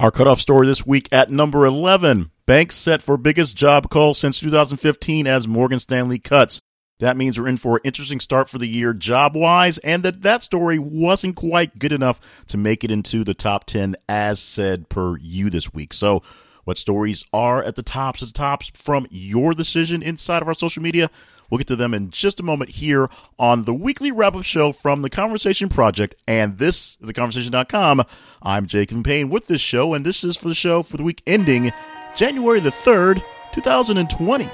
Our cutoff story this week at number 11 Banks set for biggest job call since 2015 as Morgan Stanley cuts. That means we're in for an interesting start for the year job wise, and that that story wasn't quite good enough to make it into the top 10 as said per you this week. So, what stories are at the tops of the tops from your decision inside of our social media? We'll get to them in just a moment here on the weekly wrap up show from the Conversation Project. And this is theconversation.com. I'm Jacob Payne with this show, and this is for the show for the week ending January the 3rd, 2020.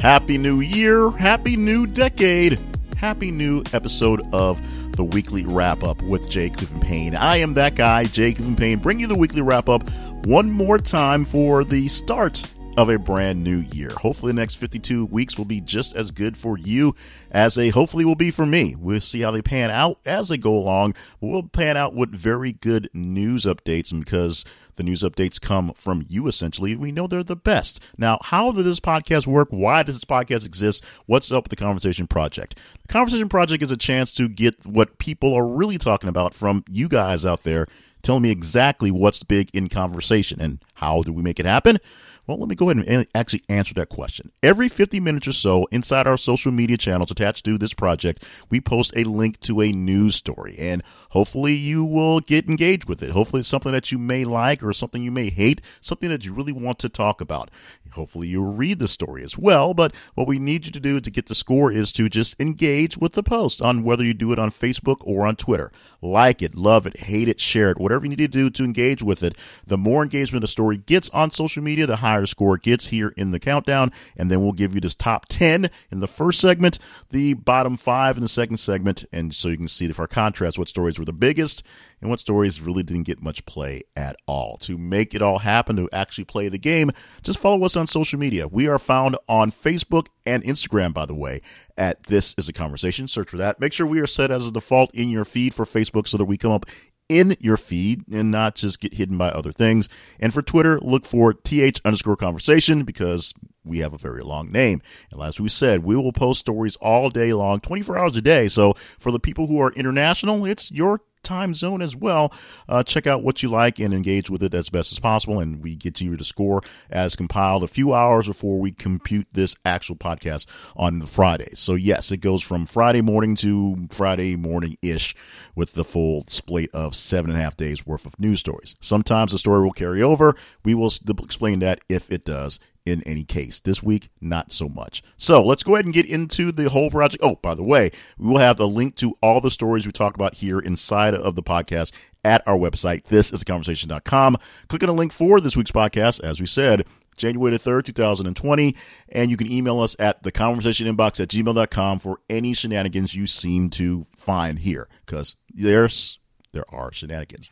Happy New Year, Happy New Decade, Happy New episode of the weekly wrap up with Jay Cleveland Payne. I am that guy, Jay Cleveland Payne, bring you the weekly wrap up one more time for the start of a brand new year. Hopefully, the next 52 weeks will be just as good for you as they hopefully will be for me. We'll see how they pan out as they go along. We'll pan out with very good news updates because the news updates come from you essentially. We know they're the best. Now, how does this podcast work? Why does this podcast exist? What's up with the Conversation Project? The Conversation Project is a chance to get what people are really talking about from you guys out there telling me exactly what's big in conversation and how do we make it happen? Well, let me go ahead and actually answer that question. Every 50 minutes or so, inside our social media channels attached to this project, we post a link to a news story. And hopefully you will get engaged with it. Hopefully it's something that you may like or something you may hate, something that you really want to talk about. Hopefully you'll read the story as well. But what we need you to do to get the score is to just engage with the post on whether you do it on Facebook or on Twitter. Like it, love it, hate it, share it, whatever you need to do to engage with it. The more engagement the story gets on social media, the higher score gets here in the countdown. And then we'll give you this top 10 in the first segment, the bottom five in the second segment. And so you can see if our contrast, what stories were the biggest and what stories really didn't get much play at all. To make it all happen, to actually play the game, just follow us on social media. We are found on Facebook and Instagram, by the way, at This Is a Conversation. Search for that. Make sure we are set as a default in your feed for Facebook so that we come up in your feed and not just get hidden by other things. And for Twitter, look for th underscore conversation because we have a very long name. And as we said, we will post stories all day long, 24 hours a day. So for the people who are international, it's your time zone as well. Uh, check out what you like and engage with it as best as possible. And we get to you to score as compiled a few hours before we compute this actual podcast on Friday. So, yes, it goes from Friday morning to Friday morning ish with the full slate of seven and a half days worth of news stories. Sometimes the story will carry over. We will explain that if it does in any case. This week, not so much. So let's go ahead and get into the whole project. Oh, by the way, we will have a link to all the stories we talk about here inside of the podcast at our website. This is theconversation.com. Click on the link for this week's podcast. As we said, January the 3rd, 2020. And you can email us at the conversation inbox at gmail.com for any shenanigans you seem to find here because there's, there are shenanigans.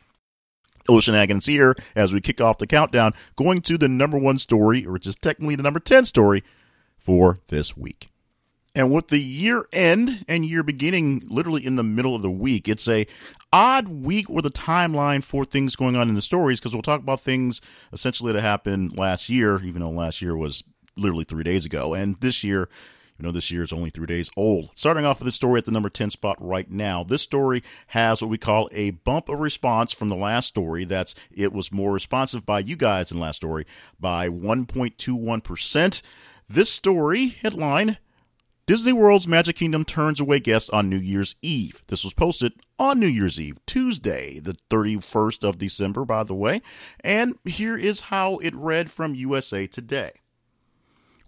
Ocean Agons here as we kick off the countdown, going to the number one story, which is technically the number 10 story for this week. And with the year end and year beginning literally in the middle of the week, it's a odd week with a timeline for things going on in the stories because we'll talk about things essentially that happened last year, even though last year was literally three days ago. And this year, you know, this year is only three days old. Starting off with this story at the number 10 spot right now. This story has what we call a bump of response from the last story. That's it was more responsive by you guys in last story by 1.21%. This story headline Disney World's Magic Kingdom turns away guests on New Year's Eve. This was posted on New Year's Eve, Tuesday, the 31st of December, by the way. And here is how it read from USA Today.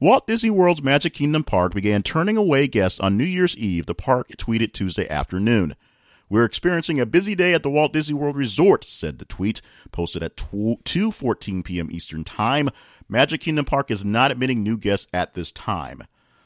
Walt Disney World's Magic Kingdom Park began turning away guests on New Year's Eve, the park tweeted Tuesday afternoon. We're experiencing a busy day at the Walt Disney World Resort, said the tweet, posted at 2:14 p.m. Eastern Time. Magic Kingdom Park is not admitting new guests at this time.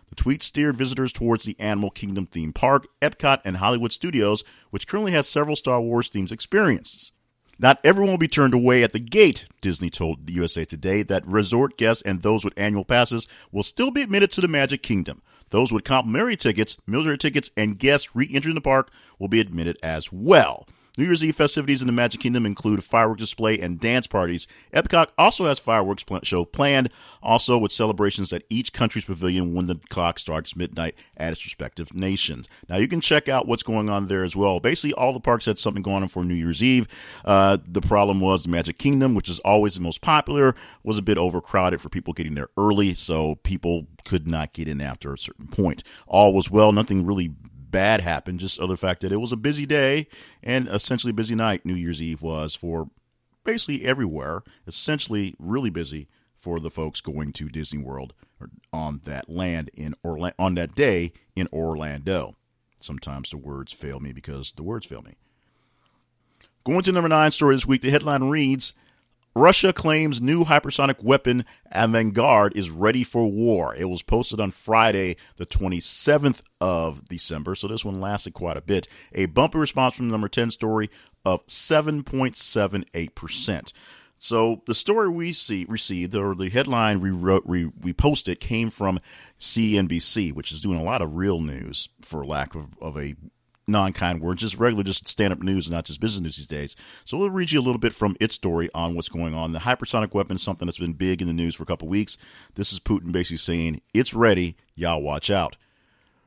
The tweet steered visitors towards the Animal Kingdom theme park, Epcot, and Hollywood Studios, which currently has several Star Wars themes experiences. Not everyone will be turned away at the gate, Disney told USA Today that resort guests and those with annual passes will still be admitted to the Magic Kingdom. Those with complimentary tickets, military tickets, and guests re entering the park will be admitted as well. New Year's Eve festivities in the Magic Kingdom include fireworks display and dance parties. Epcot also has fireworks show planned, also with celebrations at each country's pavilion when the clock starts midnight at its respective nations. Now you can check out what's going on there as well. Basically, all the parks had something going on for New Year's Eve. Uh, the problem was the Magic Kingdom, which is always the most popular, was a bit overcrowded for people getting there early, so people could not get in after a certain point. All was well, nothing really bad happened, just other fact that it was a busy day and essentially busy night. New Year's Eve was for basically everywhere, essentially really busy for the folks going to Disney World on that land in Orlando on that day in Orlando. Sometimes the words fail me because the words fail me. Going to number nine story this week, the headline reads Russia claims new hypersonic weapon Avangard is ready for war. It was posted on Friday, the 27th of December, so this one lasted quite a bit. A bumpy response from the number 10 story of 7.78%. So the story we see received, or the headline we wrote, we, we posted, came from CNBC, which is doing a lot of real news, for lack of, of a non-kind words, just regular, just stand-up news, not just business news these days. So we'll read you a little bit from its story on what's going on. The hypersonic weapon is something that's been big in the news for a couple weeks. This is Putin basically saying it's ready. Y'all watch out.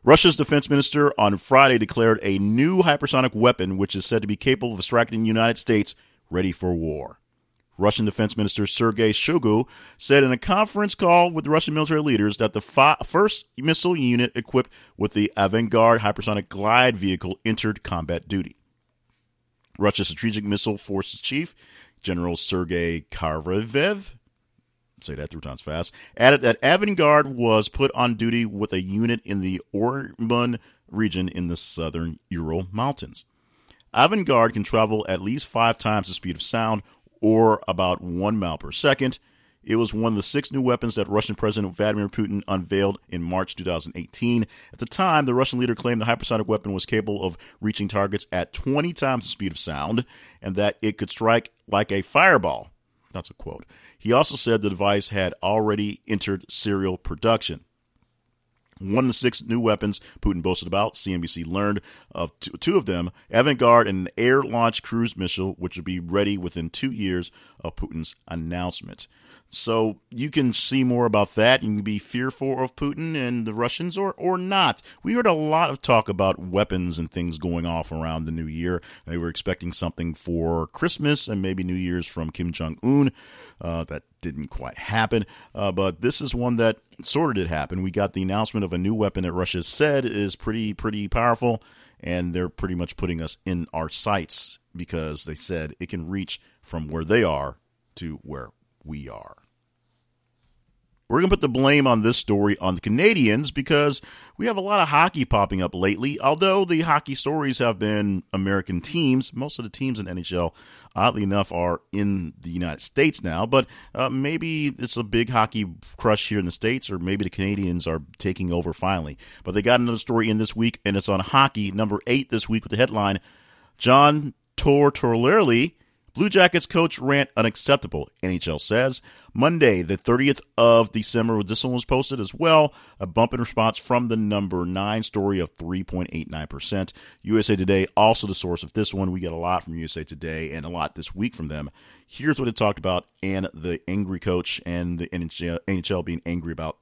Russia's defense minister on Friday declared a new hypersonic weapon, which is said to be capable of striking the United States, ready for war. Russian Defense Minister Sergei Shoigu said in a conference call with Russian military leaders that the fi- first missile unit equipped with the Avangard hypersonic glide vehicle entered combat duty. Russia's Strategic Missile Forces Chief, General Sergei Karavev, say that three times fast, added that Avangard was put on duty with a unit in the Orman region in the southern Ural Mountains. Avangard can travel at least five times the speed of sound or about one mile per second. It was one of the six new weapons that Russian President Vladimir Putin unveiled in March 2018. At the time, the Russian leader claimed the hypersonic weapon was capable of reaching targets at 20 times the speed of sound and that it could strike like a fireball. That's a quote. He also said the device had already entered serial production. One of the six new weapons Putin boasted about, CNBC learned of two, two of them Avangard and an air launched cruise missile, which would be ready within two years of Putin's announcement. So you can see more about that. You can be fearful of Putin and the Russians or, or not. We heard a lot of talk about weapons and things going off around the new year. They were expecting something for Christmas and maybe New Year's from Kim Jong un. Uh, that didn't quite happen. Uh, but this is one that sort of did happen. We got the announcement of a new weapon that Russia said is pretty, pretty powerful. And they're pretty much putting us in our sights because they said it can reach from where they are to where we are. We're going to put the blame on this story on the Canadians because we have a lot of hockey popping up lately. Although the hockey stories have been American teams, most of the teams in NHL, oddly enough, are in the United States now. But uh, maybe it's a big hockey crush here in the States, or maybe the Canadians are taking over finally. But they got another story in this week, and it's on hockey, number eight this week with the headline John Tortorella Blue Jackets coach rant unacceptable, NHL says. Monday, the 30th of December, this one was posted as well. A bump in response from the number nine story of 3.89%. USA Today, also the source of this one. We get a lot from USA Today and a lot this week from them. Here's what it talked about and the angry coach and the NHL, being angry about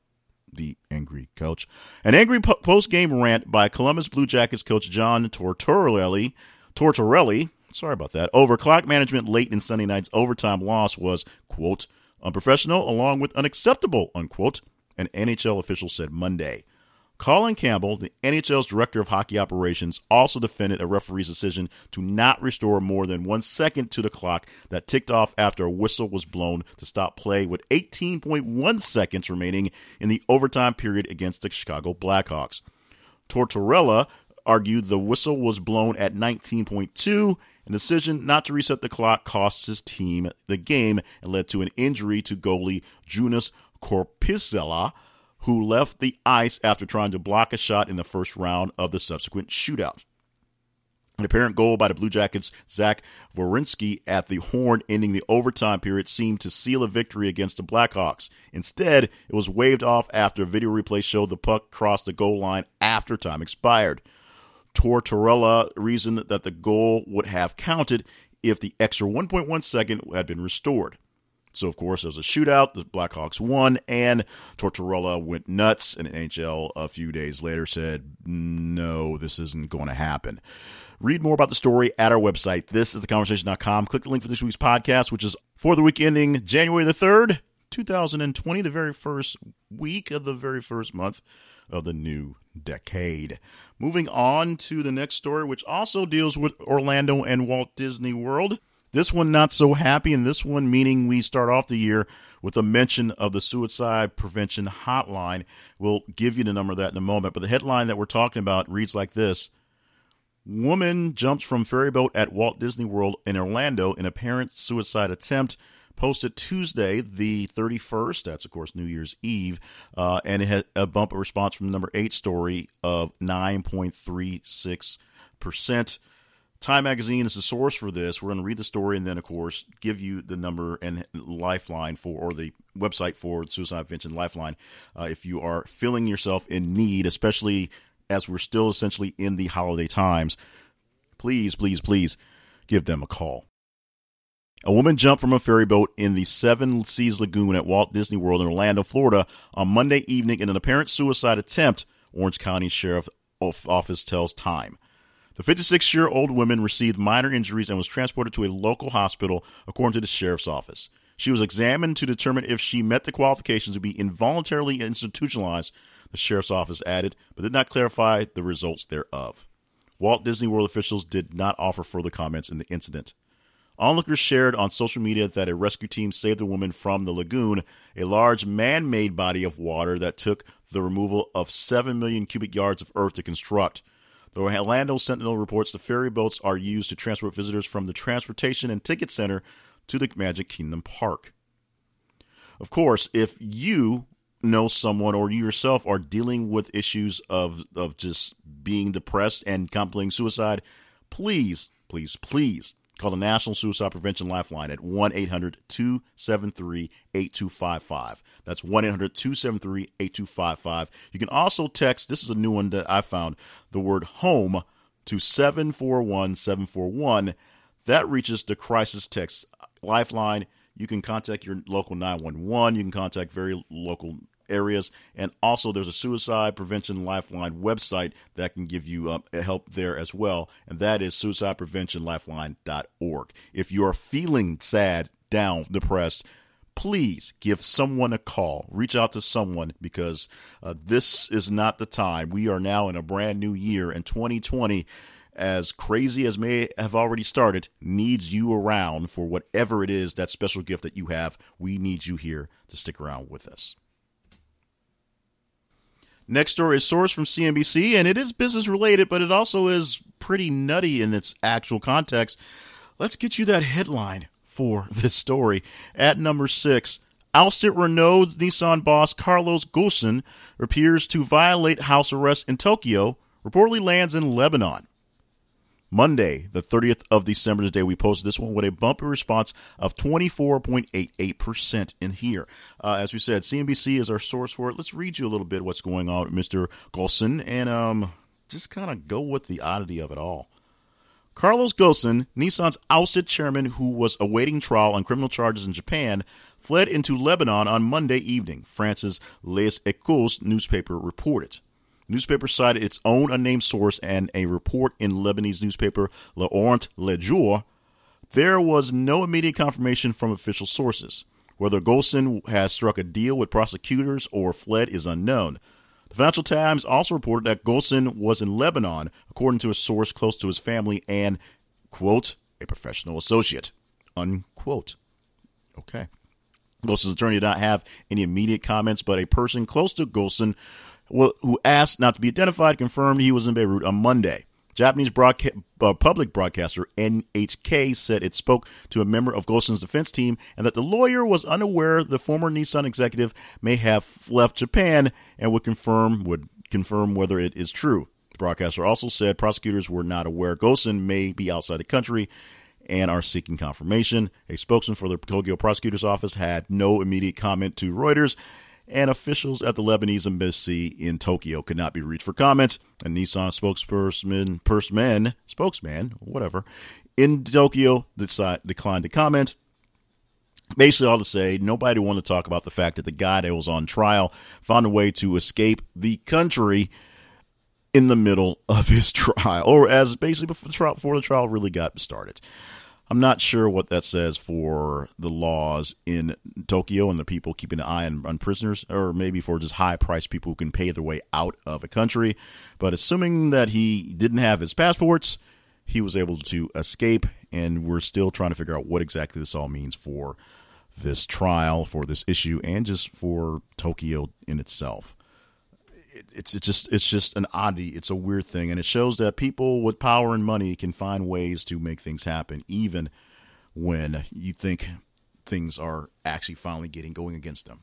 the angry coach. An angry po- post game rant by Columbus Blue Jackets coach John Tortorella. Tortorella Sorry about that. Overclock management late in Sunday night's overtime loss was, quote, unprofessional along with unacceptable, unquote, an NHL official said Monday. Colin Campbell, the NHL's director of hockey operations, also defended a referee's decision to not restore more than one second to the clock that ticked off after a whistle was blown to stop play with 18.1 seconds remaining in the overtime period against the Chicago Blackhawks. Tortorella argued the whistle was blown at 19.2 a decision not to reset the clock cost his team the game and led to an injury to goalie Joonas Korpisalo, who left the ice after trying to block a shot in the first round of the subsequent shootout. An apparent goal by the Blue Jackets' Zach Werenski at the horn ending the overtime period seemed to seal a victory against the Blackhawks. Instead, it was waved off after a video replay showed the puck crossed the goal line after time expired. Tortorella reasoned that the goal would have counted if the extra 1.1 second had been restored. So, of course, there was a shootout. The Blackhawks won, and Tortorella went nuts. And NHL a few days later said, no, this isn't going to happen. Read more about the story at our website. This is theconversation.com. Click the link for this week's podcast, which is for the week ending January the 3rd, 2020, the very first week of the very first month of the new decade. Moving on to the next story, which also deals with Orlando and Walt Disney World. This one not so happy, and this one meaning we start off the year with a mention of the suicide prevention hotline. We'll give you the number of that in a moment, but the headline that we're talking about reads like this Woman jumps from ferryboat at Walt Disney World in Orlando in apparent suicide attempt. Posted Tuesday, the 31st. That's, of course, New Year's Eve. Uh, and it had a bump of response from the number eight story of 9.36%. Time Magazine is the source for this. We're going to read the story and then, of course, give you the number and lifeline for, or the website for the Suicide Prevention Lifeline uh, if you are feeling yourself in need, especially as we're still essentially in the holiday times. Please, please, please give them a call. A woman jumped from a ferry boat in the Seven Seas Lagoon at Walt Disney World in Orlando, Florida on Monday evening in an apparent suicide attempt, Orange County Sheriff Office tells Time. The 56 year old woman received minor injuries and was transported to a local hospital, according to the sheriff's office. She was examined to determine if she met the qualifications to be involuntarily institutionalized, the sheriff's office added, but did not clarify the results thereof. Walt Disney World officials did not offer further comments in the incident. Onlookers shared on social media that a rescue team saved the woman from the lagoon, a large man made body of water that took the removal of 7 million cubic yards of earth to construct. The Orlando Sentinel reports the ferry boats are used to transport visitors from the Transportation and Ticket Center to the Magic Kingdom Park. Of course, if you know someone or you yourself are dealing with issues of, of just being depressed and contemplating suicide, please, please, please call the National Suicide Prevention Lifeline at 1 800 273 8255. That's 1 800 273 8255. You can also text, this is a new one that I found, the word home to 741 741. That reaches the crisis text lifeline. You can contact your local 911. You can contact very local areas. And also, there's a suicide prevention lifeline website that can give you um, help there as well. And that is suicidepreventionlifeline.org. If you are feeling sad, down, depressed, please give someone a call. Reach out to someone because uh, this is not the time. We are now in a brand new year, and 2020, as crazy as may have already started, needs you around for whatever it is that special gift that you have. We need you here to stick around with us. Next story is sourced from CNBC, and it is business related, but it also is pretty nutty in its actual context. Let's get you that headline for this story. At number six, ousted Renault Nissan boss Carlos Ghosn appears to violate house arrest in Tokyo, reportedly lands in Lebanon. Monday, the 30th of December, the day we posted this one with a bumpy response of 24.88% in here. Uh, as we said, CNBC is our source for it. Let's read you a little bit what's going on Mr. Ghosn and um, just kind of go with the oddity of it all. Carlos Ghosn, Nissan's ousted chairman who was awaiting trial on criminal charges in Japan, fled into Lebanon on Monday evening, France's Les Echos newspaper reported. Newspaper cited its own unnamed source and a report in Lebanese newspaper L'Orient Le Jour. There was no immediate confirmation from official sources. Whether Ghosn has struck a deal with prosecutors or fled is unknown. The Financial Times also reported that Ghosn was in Lebanon, according to a source close to his family and, quote, a professional associate, unquote. Okay. Ghosn's attorney did not have any immediate comments, but a person close to Ghosn who asked not to be identified confirmed he was in Beirut on Monday. Japanese broadca- uh, public broadcaster NHK said it spoke to a member of Ghosn's defense team and that the lawyer was unaware the former Nissan executive may have left Japan and would confirm would confirm whether it is true. The broadcaster also said prosecutors were not aware Ghosn may be outside the country and are seeking confirmation. A spokesman for the Tokyo prosecutor's office had no immediate comment to Reuters and officials at the Lebanese embassy in Tokyo could not be reached for comment. A Nissan spokesperson, person, spokesman, whatever, in Tokyo declined to comment. Basically, all to say, nobody wanted to talk about the fact that the guy that was on trial found a way to escape the country in the middle of his trial, or as basically before the trial, before the trial really got started. I'm not sure what that says for the laws in Tokyo and the people keeping an eye on, on prisoners, or maybe for just high priced people who can pay their way out of a country. But assuming that he didn't have his passports, he was able to escape, and we're still trying to figure out what exactly this all means for this trial, for this issue, and just for Tokyo in itself it's it's just it's just an oddity. It's a weird thing, and it shows that people with power and money can find ways to make things happen, even when you think things are actually finally getting going against them.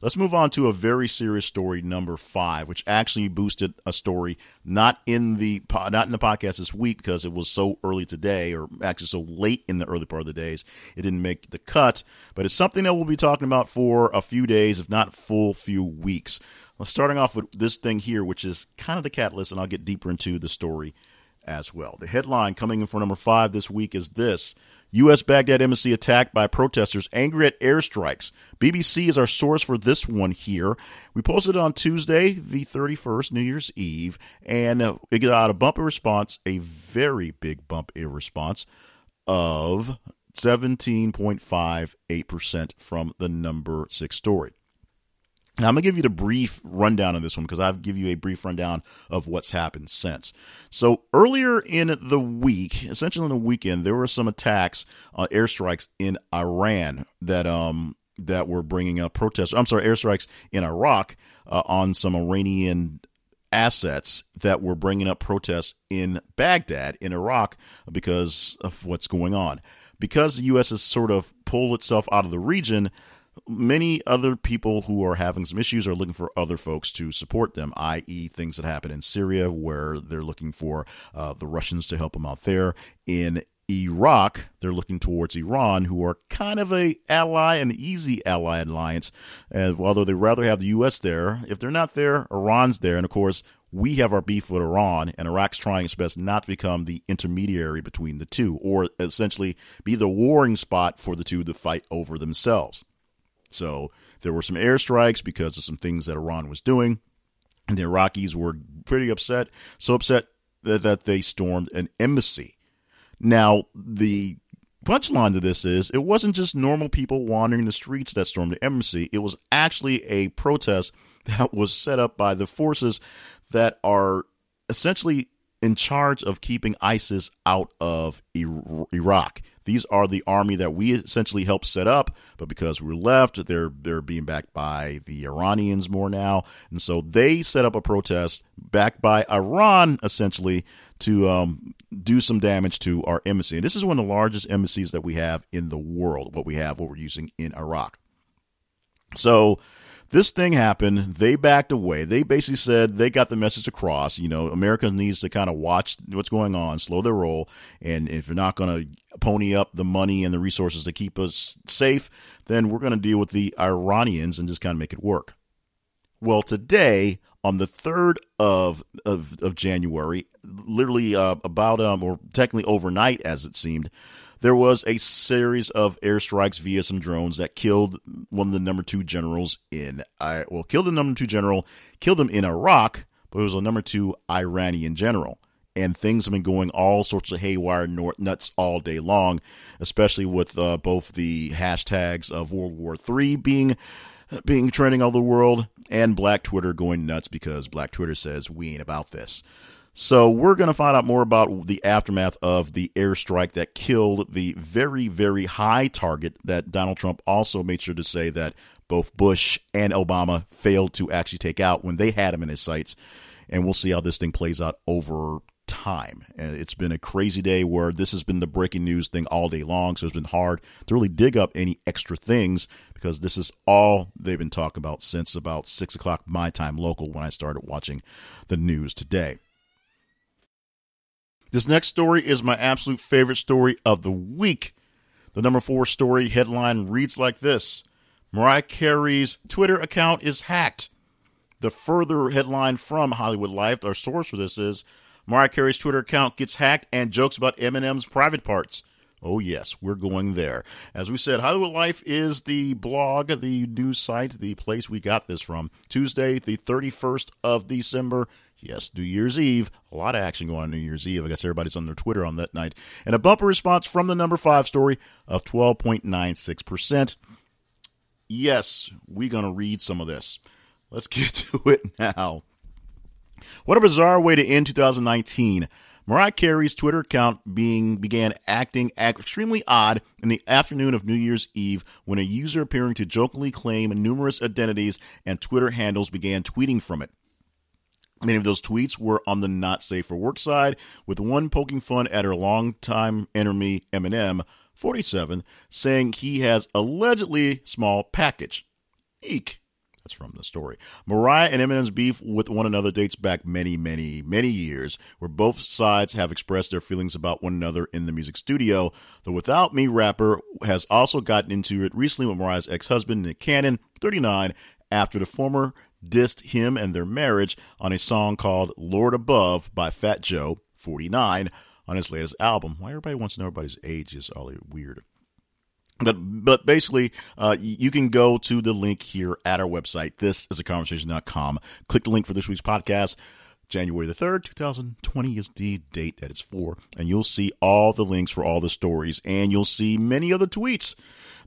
Let's move on to a very serious story, number five, which actually boosted a story not in the not in the podcast this week because it was so early today, or actually so late in the early part of the days, it didn't make the cut. But it's something that we'll be talking about for a few days, if not full few weeks. Well, starting off with this thing here, which is kind of the catalyst, and I'll get deeper into the story as well. The headline coming in for number five this week is this U.S. Baghdad embassy attacked by protesters angry at airstrikes. BBC is our source for this one here. We posted on Tuesday, the 31st, New Year's Eve, and uh, it got a bump in response, a very big bump in response of 17.58% from the number six story. Now, I'm going to give you the brief rundown of this one because I'll give you a brief rundown of what's happened since. So, earlier in the week, essentially in the weekend, there were some attacks, uh, airstrikes in Iran that um that were bringing up protests. I'm sorry, airstrikes in Iraq uh, on some Iranian assets that were bringing up protests in Baghdad in Iraq because of what's going on. Because the U.S. has sort of pulled itself out of the region, many other people who are having some issues are looking for other folks to support them, i.e., things that happen in Syria where they're looking for uh, the Russians to help them out there. In Iraq, they're looking towards Iran, who are kind of a ally, an easy ally alliance. And although they rather have the U.S. there, if they're not there, Iran's there, and of course. We have our beef with Iran, and Iraq's trying its best not to become the intermediary between the two, or essentially be the warring spot for the two to fight over themselves. So there were some airstrikes because of some things that Iran was doing. And the Iraqis were pretty upset, so upset that, that they stormed an embassy. Now, the punchline to this is it wasn't just normal people wandering the streets that stormed the embassy, it was actually a protest that was set up by the forces that are essentially in charge of keeping ISIS out of Iraq. These are the army that we essentially helped set up, but because we're left, they're they're being backed by the Iranians more now, and so they set up a protest backed by Iran essentially to um, do some damage to our embassy. And this is one of the largest embassies that we have in the world. What we have, what we're using in Iraq. So this thing happened. They backed away. They basically said they got the message across. You know, America needs to kind of watch what's going on, slow their roll, and if you're not going to pony up the money and the resources to keep us safe, then we're going to deal with the Iranians and just kind of make it work. Well, today on the third of, of of January, literally uh, about um or technically overnight as it seemed, there was a series of airstrikes via some drones that killed one of the number two generals in I well killed the number two general, killed him in Iraq, but it was a number two Iranian general. And things have been going all sorts of haywire nuts all day long, especially with uh, both the hashtags of World War III being being trending all the world and Black Twitter going nuts because Black Twitter says we ain't about this. So we're going to find out more about the aftermath of the airstrike that killed the very, very high target that Donald Trump also made sure to say that both Bush and Obama failed to actually take out when they had him in his sights. And we'll see how this thing plays out over time. And it's been a crazy day where this has been the breaking news thing all day long. So it's been hard to really dig up any extra things because this is all they've been talking about since about six o'clock my time local when I started watching the news today. This next story is my absolute favorite story of the week. The number four story headline reads like this Mariah Carey's Twitter account is hacked. The further headline from Hollywood Life, our source for this is Mariah Carey's Twitter account gets hacked and jokes about Eminem's private parts. Oh, yes, we're going there. As we said, Hollywood Life is the blog, the news site, the place we got this from. Tuesday, the 31st of December. Yes, New Year's Eve. A lot of action going on New Year's Eve. I guess everybody's on their Twitter on that night. And a bumper response from the number five story of 12.96%. Yes, we're going to read some of this. Let's get to it now. What a bizarre way to end 2019. Mariah Carey's Twitter account being began acting extremely odd in the afternoon of New Year's Eve when a user appearing to jokingly claim numerous identities and Twitter handles began tweeting from it. Many of those tweets were on the not safe for work side, with one poking fun at her longtime enemy Eminem, 47, saying he has allegedly small package. Eek. That's from the story. Mariah and Eminem's beef with one another dates back many, many, many years, where both sides have expressed their feelings about one another in the music studio. The Without Me rapper has also gotten into it recently with Mariah's ex husband, Nick Cannon, 39, after the former dissed him and their marriage on a song called Lord Above by Fat Joe, 49, on his latest album. Why everybody wants to know everybody's age is all weird. But but basically, uh, you can go to the link here at our website. This is a conversation.com. Click the link for this week's podcast. January the 3rd, 2020 is the date that it's for. And you'll see all the links for all the stories. And you'll see many other tweets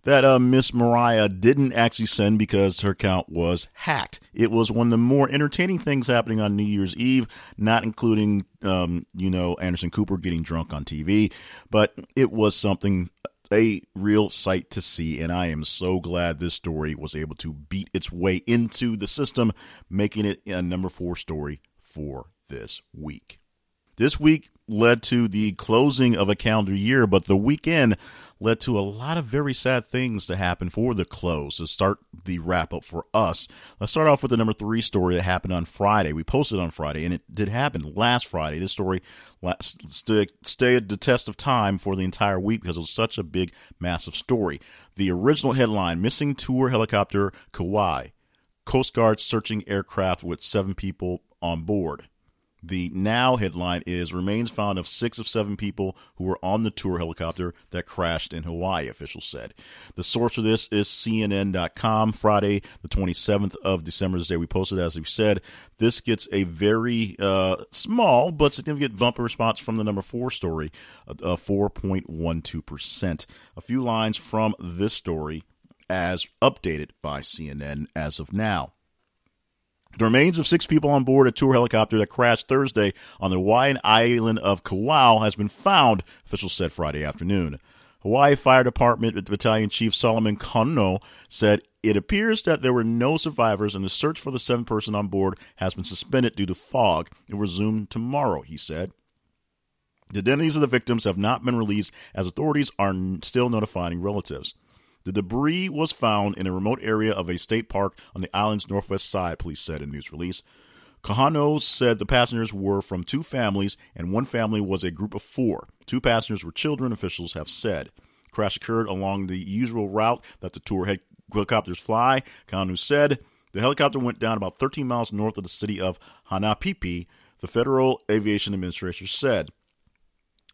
that uh, Miss Mariah didn't actually send because her account was hacked. It was one of the more entertaining things happening on New Year's Eve, not including, um, you know, Anderson Cooper getting drunk on TV, but it was something a real sight to see, and I am so glad this story was able to beat its way into the system, making it a number four story for this week. This week led to the closing of a calendar year, but the weekend led to a lot of very sad things to happen for the close to start the wrap up for us. Let's start off with the number three story that happened on Friday. We posted on Friday, and it did happen last Friday. This story stayed the test of time for the entire week because it was such a big, massive story. The original headline Missing Tour Helicopter Kauai. Coast Guard searching aircraft with seven people on board. The now headline is Remains found of six of seven people who were on the tour helicopter that crashed in Hawaii, officials said. The source for this is CNN.com, Friday, the 27th of December, the day we posted, as we said. This gets a very uh, small but significant bumper response from the number four story, uh, 4.12%. A few lines from this story as updated by CNN as of now. The remains of six people on board a tour helicopter that crashed Thursday on the Hawaiian island of Kauai has been found, officials said Friday afternoon. Hawaii Fire Department Battalion Chief Solomon Kono said it appears that there were no survivors and the search for the seven person on board has been suspended due to fog. It will resume tomorrow, he said. The identities of the victims have not been released as authorities are still notifying relatives. The debris was found in a remote area of a state park on the island's northwest side, police said in a news release. Kanoho said the passengers were from two families, and one family was a group of four. Two passengers were children, officials have said. Crash occurred along the usual route that the tour helicopters fly. Kanoho said the helicopter went down about 13 miles north of the city of Hanapepe, the Federal Aviation Administration said.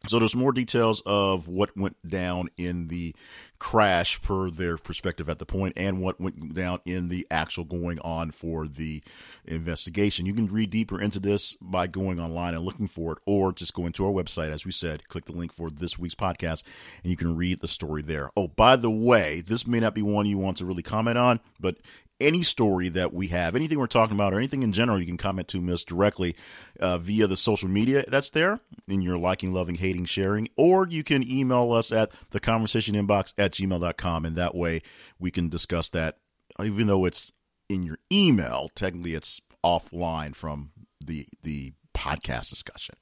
So there's more details of what went down in the crash per their perspective at the point and what went down in the actual going on for the investigation. You can read deeper into this by going online and looking for it or just going to our website as we said, click the link for this week's podcast and you can read the story there. Oh, by the way, this may not be one you want to really comment on, but any story that we have, anything we're talking about, or anything in general, you can comment to Miss directly uh, via the social media that's there in your liking, loving, hating, sharing, or you can email us at the conversation inbox at gmail.com. And that way we can discuss that, even though it's in your email, technically it's offline from the, the podcast discussion.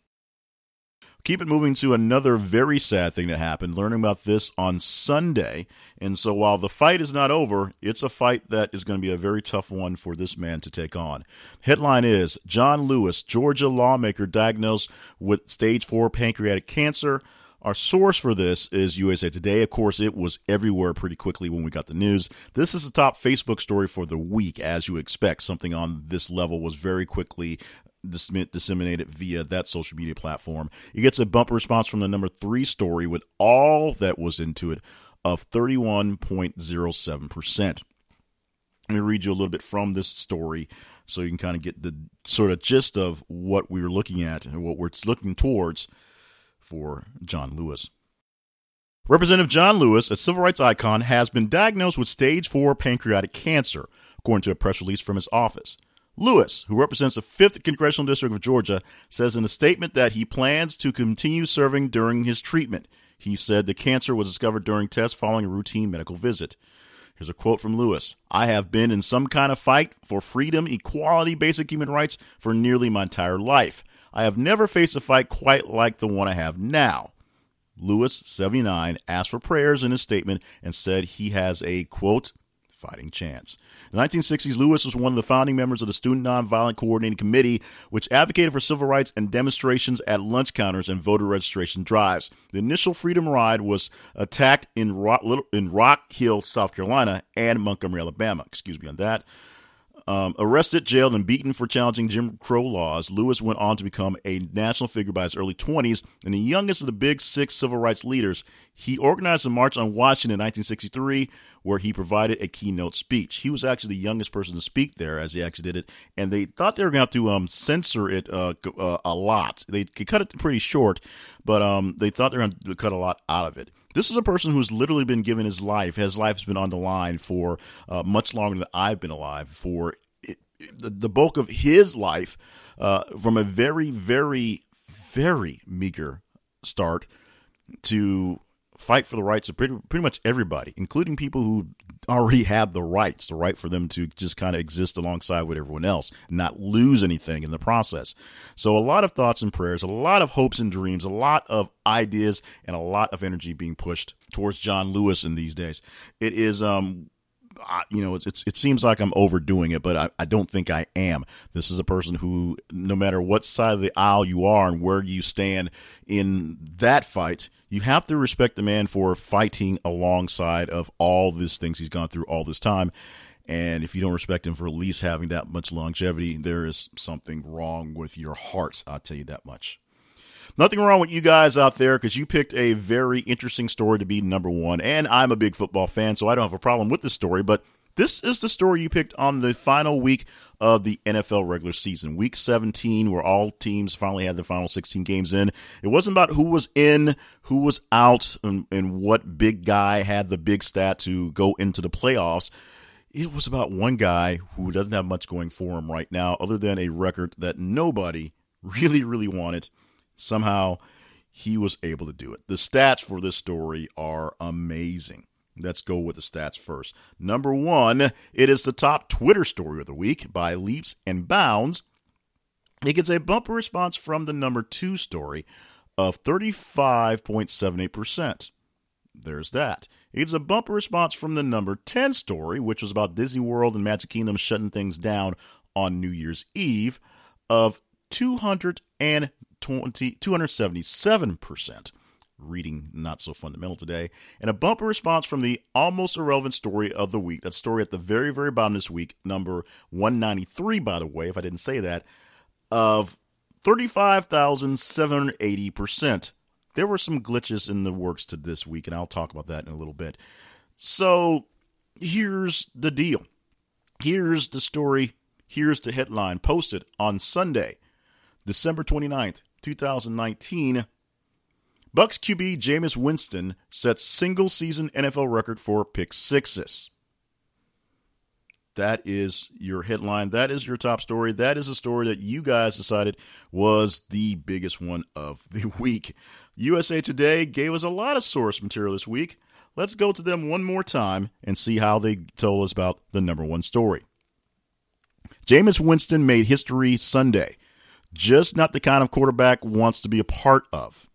Keep it moving to another very sad thing that happened, learning about this on Sunday. And so while the fight is not over, it's a fight that is going to be a very tough one for this man to take on. Headline is John Lewis, Georgia lawmaker diagnosed with stage four pancreatic cancer. Our source for this is USA Today. Of course, it was everywhere pretty quickly when we got the news. This is the top Facebook story for the week, as you expect. Something on this level was very quickly disseminated via that social media platform. It gets a bumper response from the number three story with all that was into it of 31.07%. Let me read you a little bit from this story so you can kind of get the sort of gist of what we were looking at and what we're looking towards for John Lewis. Representative John Lewis, a civil rights icon, has been diagnosed with stage 4 pancreatic cancer, according to a press release from his office. Lewis, who represents the 5th Congressional District of Georgia, says in a statement that he plans to continue serving during his treatment. He said the cancer was discovered during tests following a routine medical visit. Here's a quote from Lewis I have been in some kind of fight for freedom, equality, basic human rights for nearly my entire life. I have never faced a fight quite like the one I have now. Lewis, 79, asked for prayers in his statement and said he has a, quote, fighting chance. In the 1960s, Lewis was one of the founding members of the Student Nonviolent Coordinating Committee, which advocated for civil rights and demonstrations at lunch counters and voter registration drives. The initial Freedom Ride was attacked in Rock, in Rock Hill, South Carolina, and Montgomery, Alabama. Excuse me on that. Um, arrested, jailed, and beaten for challenging Jim Crow laws, Lewis went on to become a national figure by his early 20s and the youngest of the big six civil rights leaders. He organized a march on Washington in 1963 where he provided a keynote speech. He was actually the youngest person to speak there as he actually did it, and they thought they were going to have to um, censor it uh, uh, a lot. They could cut it pretty short, but um, they thought they were going to cut a lot out of it. This is a person who's literally been given his life. His life has been on the line for uh, much longer than I've been alive. For it, it, the, the, bulk of his life, uh, from a very, very, very meager start to fight for the rights of pretty, pretty much everybody, including people who already have the rights, the right for them to just kind of exist alongside with everyone else, not lose anything in the process. So, a lot of thoughts and prayers, a lot of hopes and dreams, a lot of ideas, and a lot of energy being pushed towards John Lewis in these days. It is um, you know, it's, it's, it seems like I'm overdoing it, but I, I don't think I am. This is a person who, no matter what side of the aisle you are and where you stand in that fight, you have to respect the man for fighting alongside of all these things he's gone through all this time. And if you don't respect him for at least having that much longevity, there is something wrong with your heart. I'll tell you that much. Nothing wrong with you guys out there because you picked a very interesting story to be number one. And I'm a big football fan, so I don't have a problem with this story. But this is the story you picked on the final week of the NFL regular season, week 17, where all teams finally had the final 16 games in. It wasn't about who was in, who was out, and, and what big guy had the big stat to go into the playoffs it was about one guy who doesn't have much going for him right now, other than a record that nobody really, really wanted, somehow he was able to do it. The stats for this story are amazing. Let's go with the stats first. Number one, it is the top Twitter story of the week by Leaps and Bounds. It gets a bumper response from the number two story of 35.78%. There's that. It gets a bumper response from the number 10 story, which was about Disney World and Magic Kingdom shutting things down on New Year's Eve, of 200 and 20, 277%. Reading not so fundamental today. And a bumper response from the almost irrelevant story of the week. That story at the very, very bottom this week, number 193, by the way, if I didn't say that, of 35,780%. There were some glitches in the works to this week, and I'll talk about that in a little bit. So here's the deal. Here's the story. Here's the headline posted on Sunday, December 29th, 2019, Bucs QB Jameis Winston sets single season NFL record for pick sixes. That is your headline. That is your top story. That is a story that you guys decided was the biggest one of the week. USA Today gave us a lot of source material this week. Let's go to them one more time and see how they told us about the number one story. Jameis Winston made history Sunday just not the kind of quarterback wants to be a part of.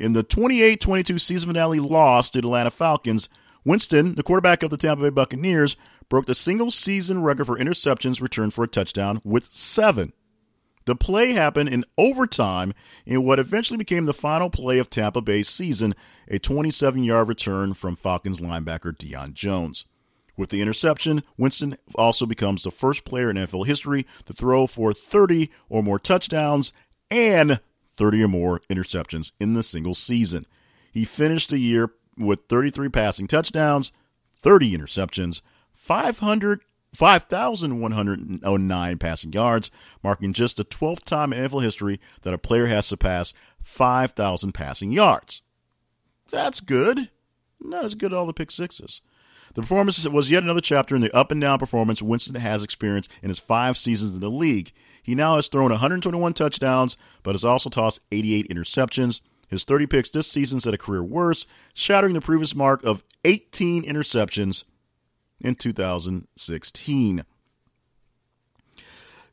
In the 28 22 season finale loss to the Atlanta Falcons, Winston, the quarterback of the Tampa Bay Buccaneers, broke the single season record for interceptions returned for a touchdown with seven. The play happened in overtime in what eventually became the final play of Tampa Bay's season, a 27 yard return from Falcons linebacker Deion Jones. With the interception, Winston also becomes the first player in NFL history to throw for 30 or more touchdowns and 30 or more interceptions in the single season. He finished the year with 33 passing touchdowns, 30 interceptions, 500 5,109 passing yards, marking just the 12th time in NFL history that a player has surpassed 5,000 passing yards. That's good. Not as good as all the pick sixes. The performance was yet another chapter in the up and down performance Winston has experienced in his five seasons in the league. He now has thrown 121 touchdowns, but has also tossed 88 interceptions. His 30 picks this season set a career worst, shattering the previous mark of 18 interceptions in 2016.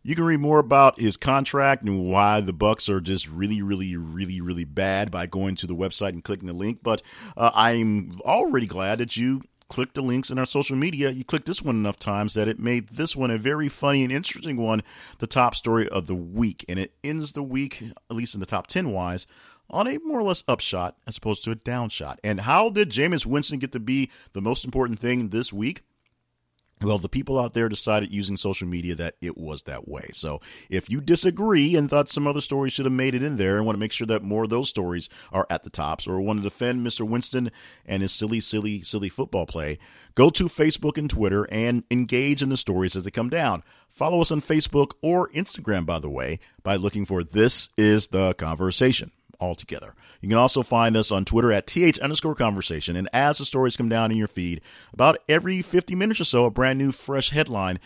You can read more about his contract and why the Bucs are just really, really, really, really bad by going to the website and clicking the link. But uh, I'm already glad that you clicked the links in our social media. You clicked this one enough times that it made this one a very funny and interesting one, the top story of the week. And it ends the week, at least in the top 10 wise, on a more or less upshot as opposed to a downshot. And how did Jameis Winston get to be the most important thing this week? Well, the people out there decided using social media that it was that way. So if you disagree and thought some other stories should have made it in there and want to make sure that more of those stories are at the tops or want to defend Mr. Winston and his silly, silly, silly football play, go to Facebook and Twitter and engage in the stories as they come down. Follow us on Facebook or Instagram, by the way, by looking for This is the Conversation altogether. You can also find us on Twitter at th underscore conversation. And as the stories come down in your feed, about every 50 minutes or so, a brand new fresh headline.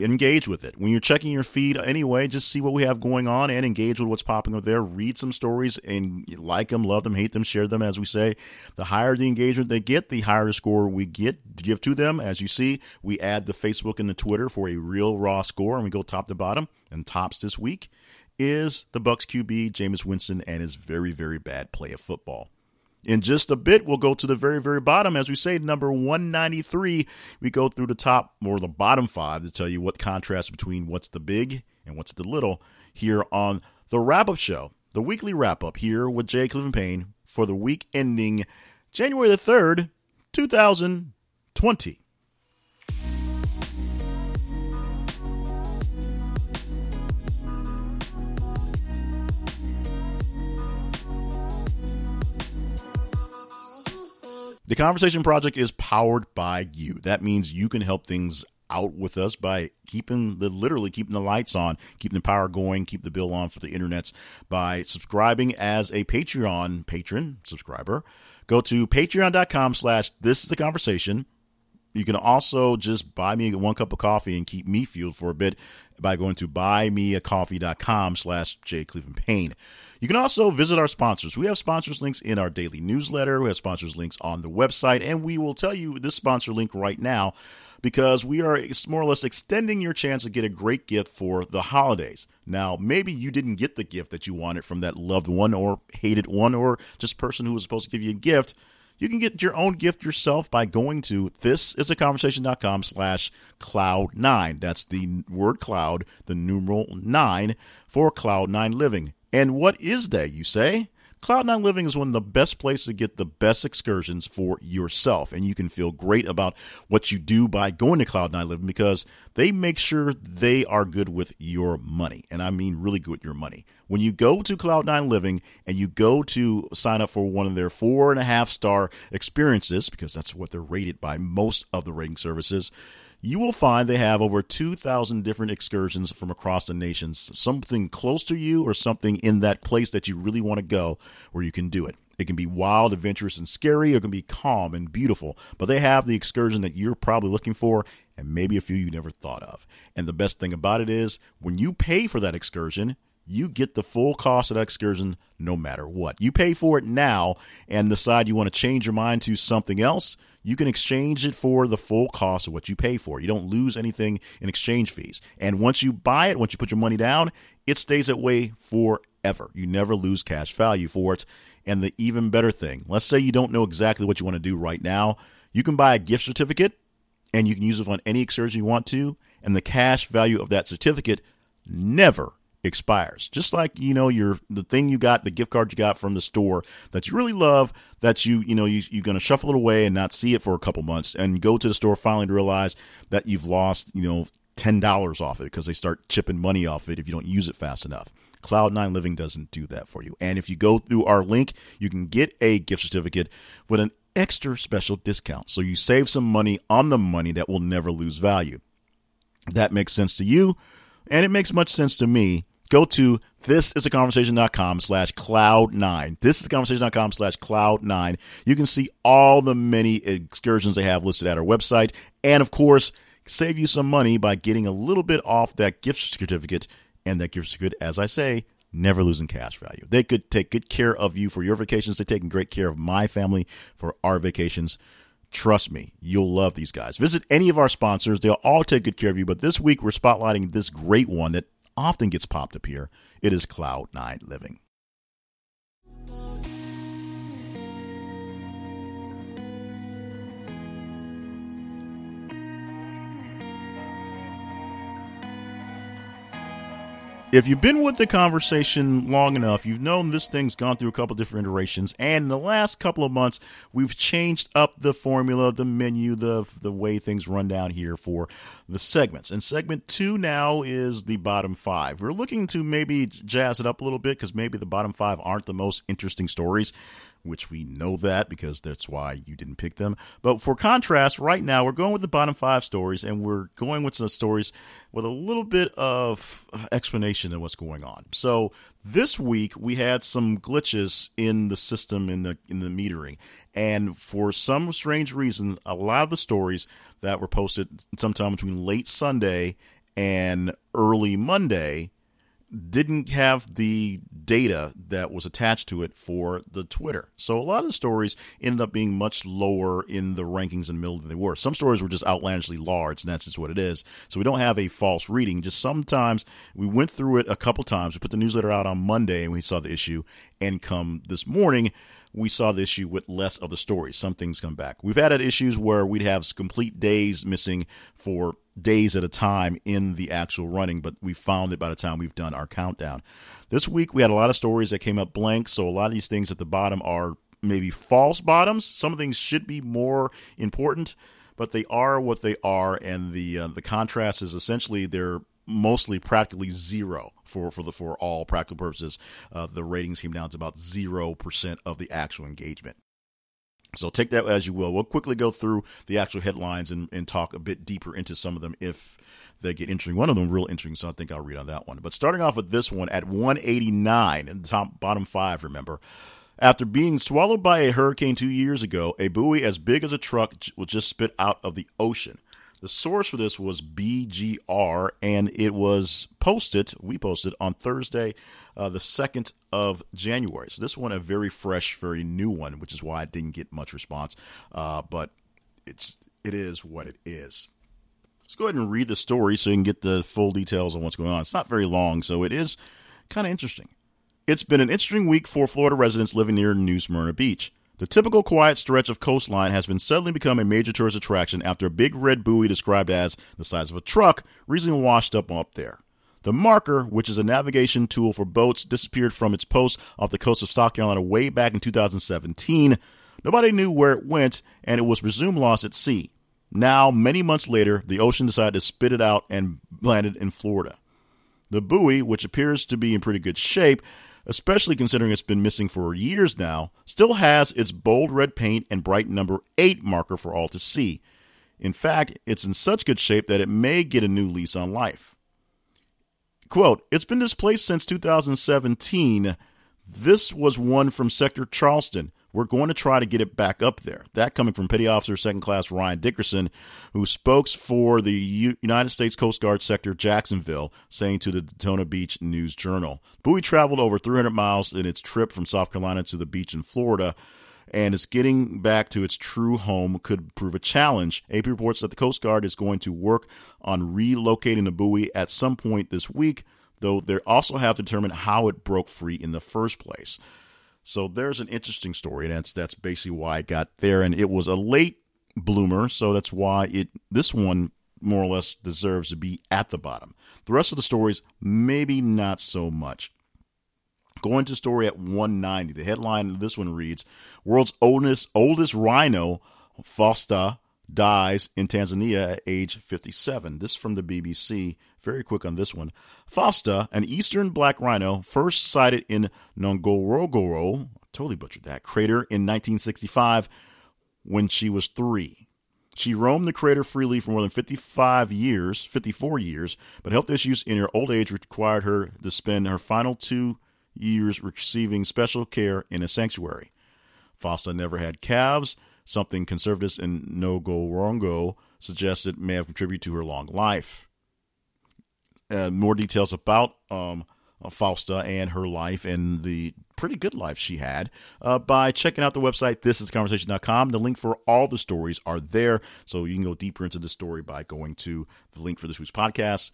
Engage with it. When you're checking your feed anyway, just see what we have going on and engage with what's popping up there. Read some stories and like them, love them, hate them, share them, as we say. The higher the engagement they get, the higher the score we get give to them. As you see, we add the Facebook and the Twitter for a real raw score, and we go top to bottom. And tops this week is the Bucs QB Jameis Winston and his very very bad play of football. In just a bit, we'll go to the very, very bottom. As we say, number 193, we go through the top or the bottom five to tell you what contrast between what's the big and what's the little here on the wrap up show, the weekly wrap up here with Jay Cleveland Payne for the week ending January the 3rd, 2020. The Conversation Project is powered by you. That means you can help things out with us by keeping the literally keeping the lights on, keeping the power going, keep the bill on for the internets by subscribing as a Patreon patron subscriber. Go to patreon.com slash this is the conversation. You can also just buy me one cup of coffee and keep me fueled for a bit by going to buymeacoffee.com slash Payne. You can also visit our sponsors. We have sponsors links in our daily newsletter. We have sponsors links on the website, and we will tell you this sponsor link right now because we are more or less extending your chance to get a great gift for the holidays. Now, maybe you didn't get the gift that you wanted from that loved one or hated one or just person who was supposed to give you a gift. You can get your own gift yourself by going to thisisaconversation.com slash cloud nine. That's the word cloud, the numeral nine for cloud nine living. And what is that, you say? Cloud9 Living is one of the best places to get the best excursions for yourself. And you can feel great about what you do by going to Cloud9 Living because they make sure they are good with your money. And I mean really good with your money. When you go to Cloud9 Living and you go to sign up for one of their four and a half star experiences, because that's what they're rated by most of the rating services, you will find they have over 2,000 different excursions from across the nations, something close to you or something in that place that you really want to go where you can do it. It can be wild, adventurous, and scary, or it can be calm and beautiful. But they have the excursion that you're probably looking for, and maybe a few you never thought of. And the best thing about it is, when you pay for that excursion, you get the full cost of that excursion no matter what. You pay for it now and decide you want to change your mind to something else you can exchange it for the full cost of what you pay for. You don't lose anything in exchange fees. And once you buy it, once you put your money down, it stays that way forever. You never lose cash value for it. And the even better thing, let's say you don't know exactly what you want to do right now, you can buy a gift certificate and you can use it on any excursion you want to, and the cash value of that certificate never expires. Just like, you know, your the thing you got, the gift card you got from the store that you really love, that you, you know, you, you're going to shuffle it away and not see it for a couple months and go to the store finally to realize that you've lost, you know, $10 off it because they start chipping money off it if you don't use it fast enough. Cloud9 Living doesn't do that for you. And if you go through our link, you can get a gift certificate with an extra special discount. So you save some money on the money that will never lose value. That makes sense to you, and it makes much sense to me. Go to thisisaconversation.com slash cloud9. Thisisaconversation.com slash cloud9. You can see all the many excursions they have listed at our website. And of course, save you some money by getting a little bit off that gift certificate. And that gift certificate, as I say, never losing cash value. They could take good care of you for your vacations. They're taking great care of my family for our vacations. Trust me, you'll love these guys. Visit any of our sponsors. They'll all take good care of you. But this week, we're spotlighting this great one that often gets popped up here. It is Cloud9 Living. If you've been with the conversation long enough, you've known this thing's gone through a couple different iterations. And in the last couple of months, we've changed up the formula, the menu, the the way things run down here for the segments. And segment two now is the bottom five. We're looking to maybe jazz it up a little bit because maybe the bottom five aren't the most interesting stories which we know that because that's why you didn't pick them. But for contrast, right now we're going with the bottom five stories, and we're going with some stories with a little bit of explanation of what's going on. So this week we had some glitches in the system in the in the metering, and for some strange reason, a lot of the stories that were posted sometime between late Sunday and early Monday didn't have the data that was attached to it for the Twitter. So a lot of the stories ended up being much lower in the rankings in the middle than they were. Some stories were just outlandishly large, and that's just what it is. So we don't have a false reading. Just sometimes we went through it a couple times. We put the newsletter out on Monday and we saw the issue, and come this morning, we saw the issue with less of the stories. Some things come back. We've had issues where we'd have complete days missing for days at a time in the actual running, but we found it by the time we've done our countdown. This week we had a lot of stories that came up blank, so a lot of these things at the bottom are maybe false bottoms. Some things should be more important, but they are what they are, and the uh, the contrast is essentially they're mostly practically zero for for the for all practical purposes. Uh, the ratings came down to about zero percent of the actual engagement. So take that as you will. We'll quickly go through the actual headlines and, and talk a bit deeper into some of them if they get interesting. One of them real interesting, so I think I'll read on that one. But starting off with this one at 189 in the top bottom five, remember. After being swallowed by a hurricane two years ago, a buoy as big as a truck was just spit out of the ocean. The source for this was BGR, and it was posted, we posted on Thursday, uh, the 2nd of January. So this one, a very fresh, very new one, which is why I didn't get much response. Uh, but it's it is what it is. Let's go ahead and read the story so you can get the full details on what's going on. It's not very long, so it is kind of interesting. It's been an interesting week for Florida residents living near New Smyrna Beach. The typical quiet stretch of coastline has been suddenly become a major tourist attraction after a big red buoy described as the size of a truck recently washed up up there. The marker, which is a navigation tool for boats, disappeared from its post off the coast of South Carolina way back in 2017. Nobody knew where it went, and it was presumed lost at sea. Now, many months later, the ocean decided to spit it out and landed in Florida. The buoy, which appears to be in pretty good shape, especially considering it's been missing for years now, still has its bold red paint and bright number 8 marker for all to see. In fact, it's in such good shape that it may get a new lease on life. Quote, It's been displaced since 2017. This was one from Sector Charleston, we're going to try to get it back up there. That coming from Petty Officer Second Class Ryan Dickerson, who spoke for the U- United States Coast Guard Sector Jacksonville, saying to the Daytona Beach News Journal. Buoy traveled over 300 miles in its trip from South Carolina to the beach in Florida and its getting back to its true home could prove a challenge. AP reports that the Coast Guard is going to work on relocating the buoy at some point this week, though they also have to determine how it broke free in the first place. So there's an interesting story, and that's that's basically why I got there. And it was a late bloomer, so that's why it this one more or less deserves to be at the bottom. The rest of the stories, maybe not so much. Going to story at 190. The headline of this one reads World's oldest, oldest rhino, Fausta, dies in Tanzania at age 57. This is from the BBC. Very quick on this one. Fausta, an eastern black rhino, first sighted in Ngorongoro, totally butchered that, crater in 1965 when she was three. She roamed the crater freely for more than 55 years, 54 years, but health issues in her old age required her to spend her final two years receiving special care in a sanctuary. Fausta never had calves, something conservatives in Ngorongoro suggested may have contributed to her long life. Uh, more details about um, Fausta and her life and the pretty good life she had uh, by checking out the website thisisconversation.com the link for all the stories are there. So you can go deeper into the story by going to the link for this week's podcast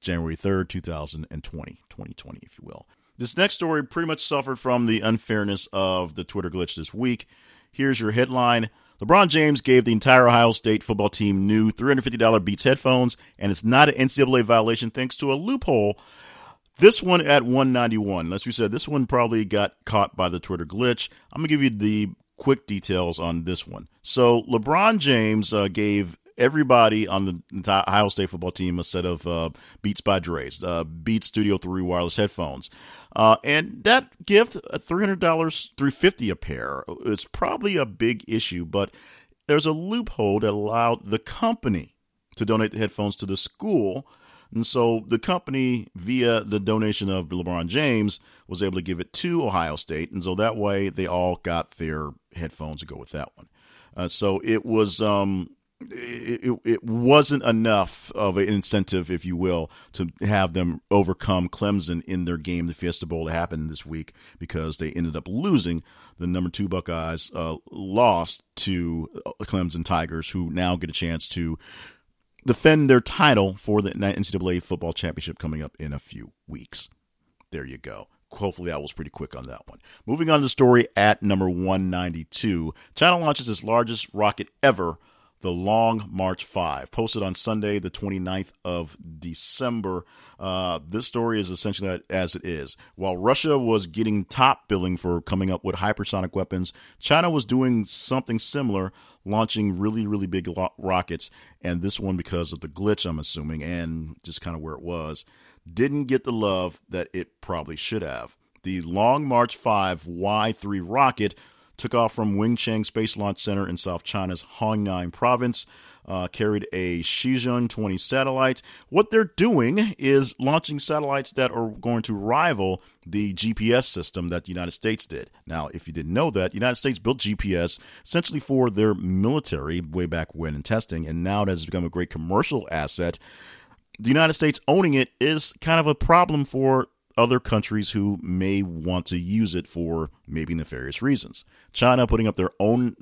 january 3rd 2020 2020 if you will. This next story pretty much suffered from the unfairness of the twitter glitch this week. Here's your headline LeBron James gave the entire Ohio State football team new $350 Beats headphones, and it's not an NCAA violation thanks to a loophole this one at 191. As we said, this one probably got caught by the Twitter glitch. I'm to give you the quick details on this one. So, LeBron James uh, gave everybody on the Ohio State football team a set of uh, Beats by Dre's, uh, Beats Studio 3 wireless headphones. Uh, and that gift, uh, $300, $350 a pair, is probably a big issue, but there's a loophole that allowed the company to donate the headphones to the school – and so the company, via the donation of LeBron James, was able to give it to Ohio State. And so that way they all got their headphones to go with that one. Uh, so it was. Um, it, it wasn't enough of an incentive, if you will, to have them overcome Clemson in their game, the Fiesta Bowl that happened this week, because they ended up losing. The number two Buckeyes uh, lost to uh, Clemson Tigers, who now get a chance to defend their title for the NCAA football championship coming up in a few weeks. There you go. Hopefully, I was pretty quick on that one. Moving on to the story at number 192. China launches its largest rocket ever the Long March 5, posted on Sunday, the 29th of December. Uh, this story is essentially as it is. While Russia was getting top billing for coming up with hypersonic weapons, China was doing something similar, launching really, really big lo- rockets. And this one, because of the glitch, I'm assuming, and just kind of where it was, didn't get the love that it probably should have. The Long March 5 Y 3 rocket took off from Wenchang Space Launch Center in South China's Hainan province. Uh, carried a Shenzhou 20 satellite. What they're doing is launching satellites that are going to rival the GPS system that the United States did. Now, if you didn't know that, the United States built GPS essentially for their military way back when in testing, and now it has become a great commercial asset. The United States owning it is kind of a problem for other countries who may want to use it for maybe nefarious reasons. China putting up their own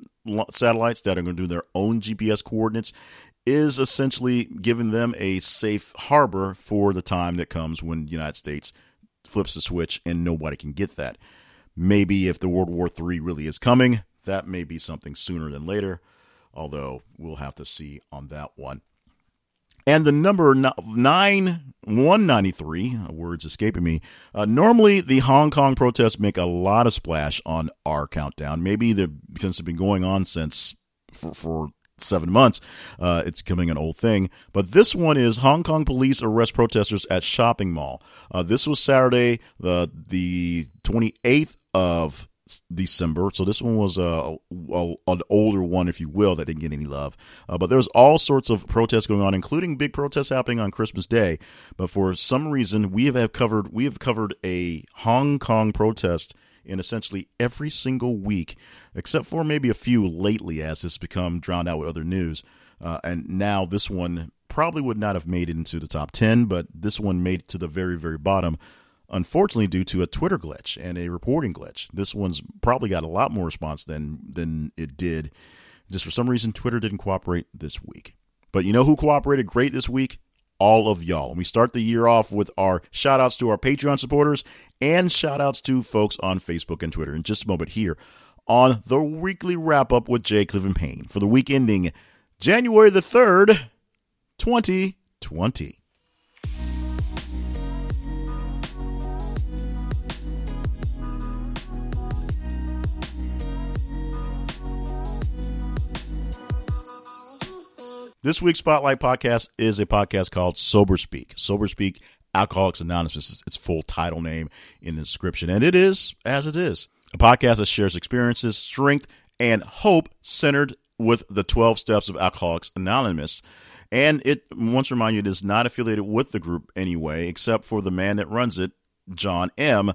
satellites that are going to do their own GPS coordinates is essentially giving them a safe harbor for the time that comes when the United States flips the switch and nobody can get that. Maybe if the World War III really is coming, that may be something sooner than later, although we'll have to see on that one. And the number nine one ninety three words escaping me. Uh, normally, the Hong Kong protests make a lot of splash on our countdown. Maybe the since it's been going on since for, for seven months, uh, it's becoming an old thing. But this one is Hong Kong police arrest protesters at shopping mall. Uh, this was Saturday, the the twenty eighth of December. So this one was a, a, an older one, if you will, that didn't get any love. Uh, but there was all sorts of protests going on, including big protests happening on Christmas Day. But for some reason, we have covered we have covered a Hong Kong protest in essentially every single week, except for maybe a few lately, as it's become drowned out with other news. Uh, and now this one probably would not have made it into the top 10, but this one made it to the very, very bottom unfortunately due to a Twitter glitch and a reporting glitch. This one's probably got a lot more response than than it did. Just for some reason, Twitter didn't cooperate this week. But you know who cooperated great this week? All of y'all. And we start the year off with our shout outs to our Patreon supporters and shout outs to folks on Facebook and Twitter in just a moment here on the weekly wrap up with Jay Cleveland Payne for the week ending January the 3rd, 2020. This week's Spotlight podcast is a podcast called Sober Speak. Sober Speak, Alcoholics Anonymous is its full title name in the description. And it is as it is a podcast that shares experiences, strength, and hope centered with the 12 steps of Alcoholics Anonymous. And it, once remind you, it is not affiliated with the group anyway, except for the man that runs it, John M.,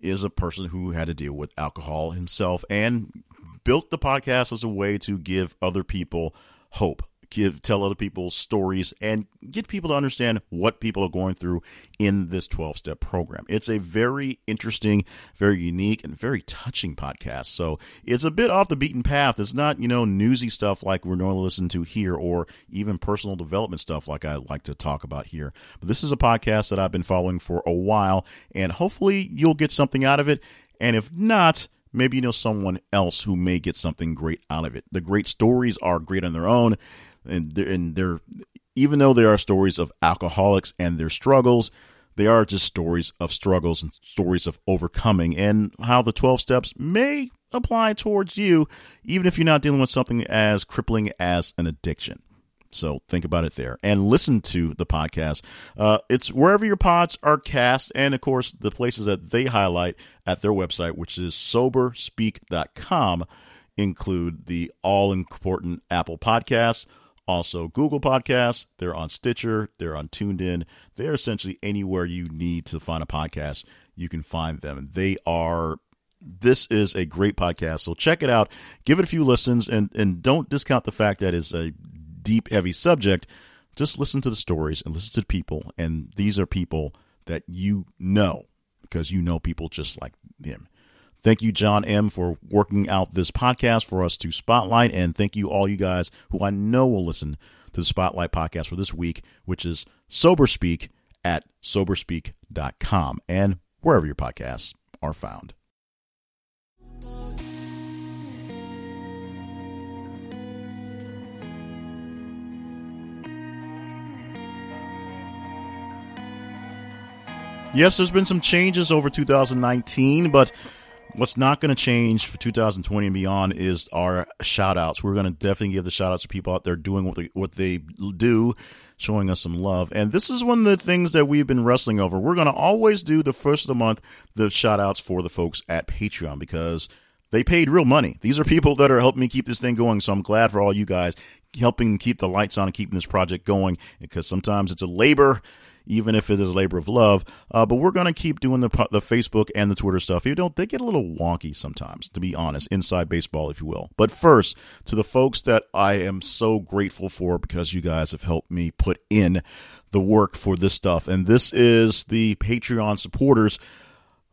is a person who had to deal with alcohol himself and built the podcast as a way to give other people hope give tell other people's stories and get people to understand what people are going through in this 12 step program. It's a very interesting, very unique and very touching podcast. So, it's a bit off the beaten path. It's not, you know, newsy stuff like we're normally listening to here or even personal development stuff like I like to talk about here. But this is a podcast that I've been following for a while and hopefully you'll get something out of it. And if not, maybe you know someone else who may get something great out of it. The great stories are great on their own and they're, and they're even though there are stories of alcoholics and their struggles, they are just stories of struggles and stories of overcoming and how the 12 steps may apply towards you, even if you're not dealing with something as crippling as an addiction. So think about it there and listen to the podcast. Uh, it's wherever your pods are cast, and of course, the places that they highlight at their website, which is soberspeak.com, include the all important Apple Podcasts also, Google Podcasts, they're on Stitcher, they're on TuneIn. They're essentially anywhere you need to find a podcast, you can find them. They are this is a great podcast. So check it out. Give it a few listens and and don't discount the fact that it's a deep heavy subject. Just listen to the stories and listen to people and these are people that you know because you know people just like them. Thank you, John M., for working out this podcast for us to spotlight. And thank you, all you guys who I know will listen to the Spotlight podcast for this week, which is Sober Speak at soberspeak.com and wherever your podcasts are found. Yes, there's been some changes over 2019, but What's not going to change for 2020 and beyond is our shout outs. We're going to definitely give the shout outs to people out there doing what they, what they do, showing us some love. And this is one of the things that we've been wrestling over. We're going to always do the first of the month, the shout outs for the folks at Patreon because they paid real money. These are people that are helping me keep this thing going. So I'm glad for all you guys helping keep the lights on and keeping this project going because sometimes it's a labor even if it is labor of love. Uh, but we're going to keep doing the the Facebook and the Twitter stuff. You don't they get a little wonky sometimes, to be honest, inside baseball, if you will. But first, to the folks that I am so grateful for because you guys have helped me put in the work for this stuff, and this is the Patreon supporters.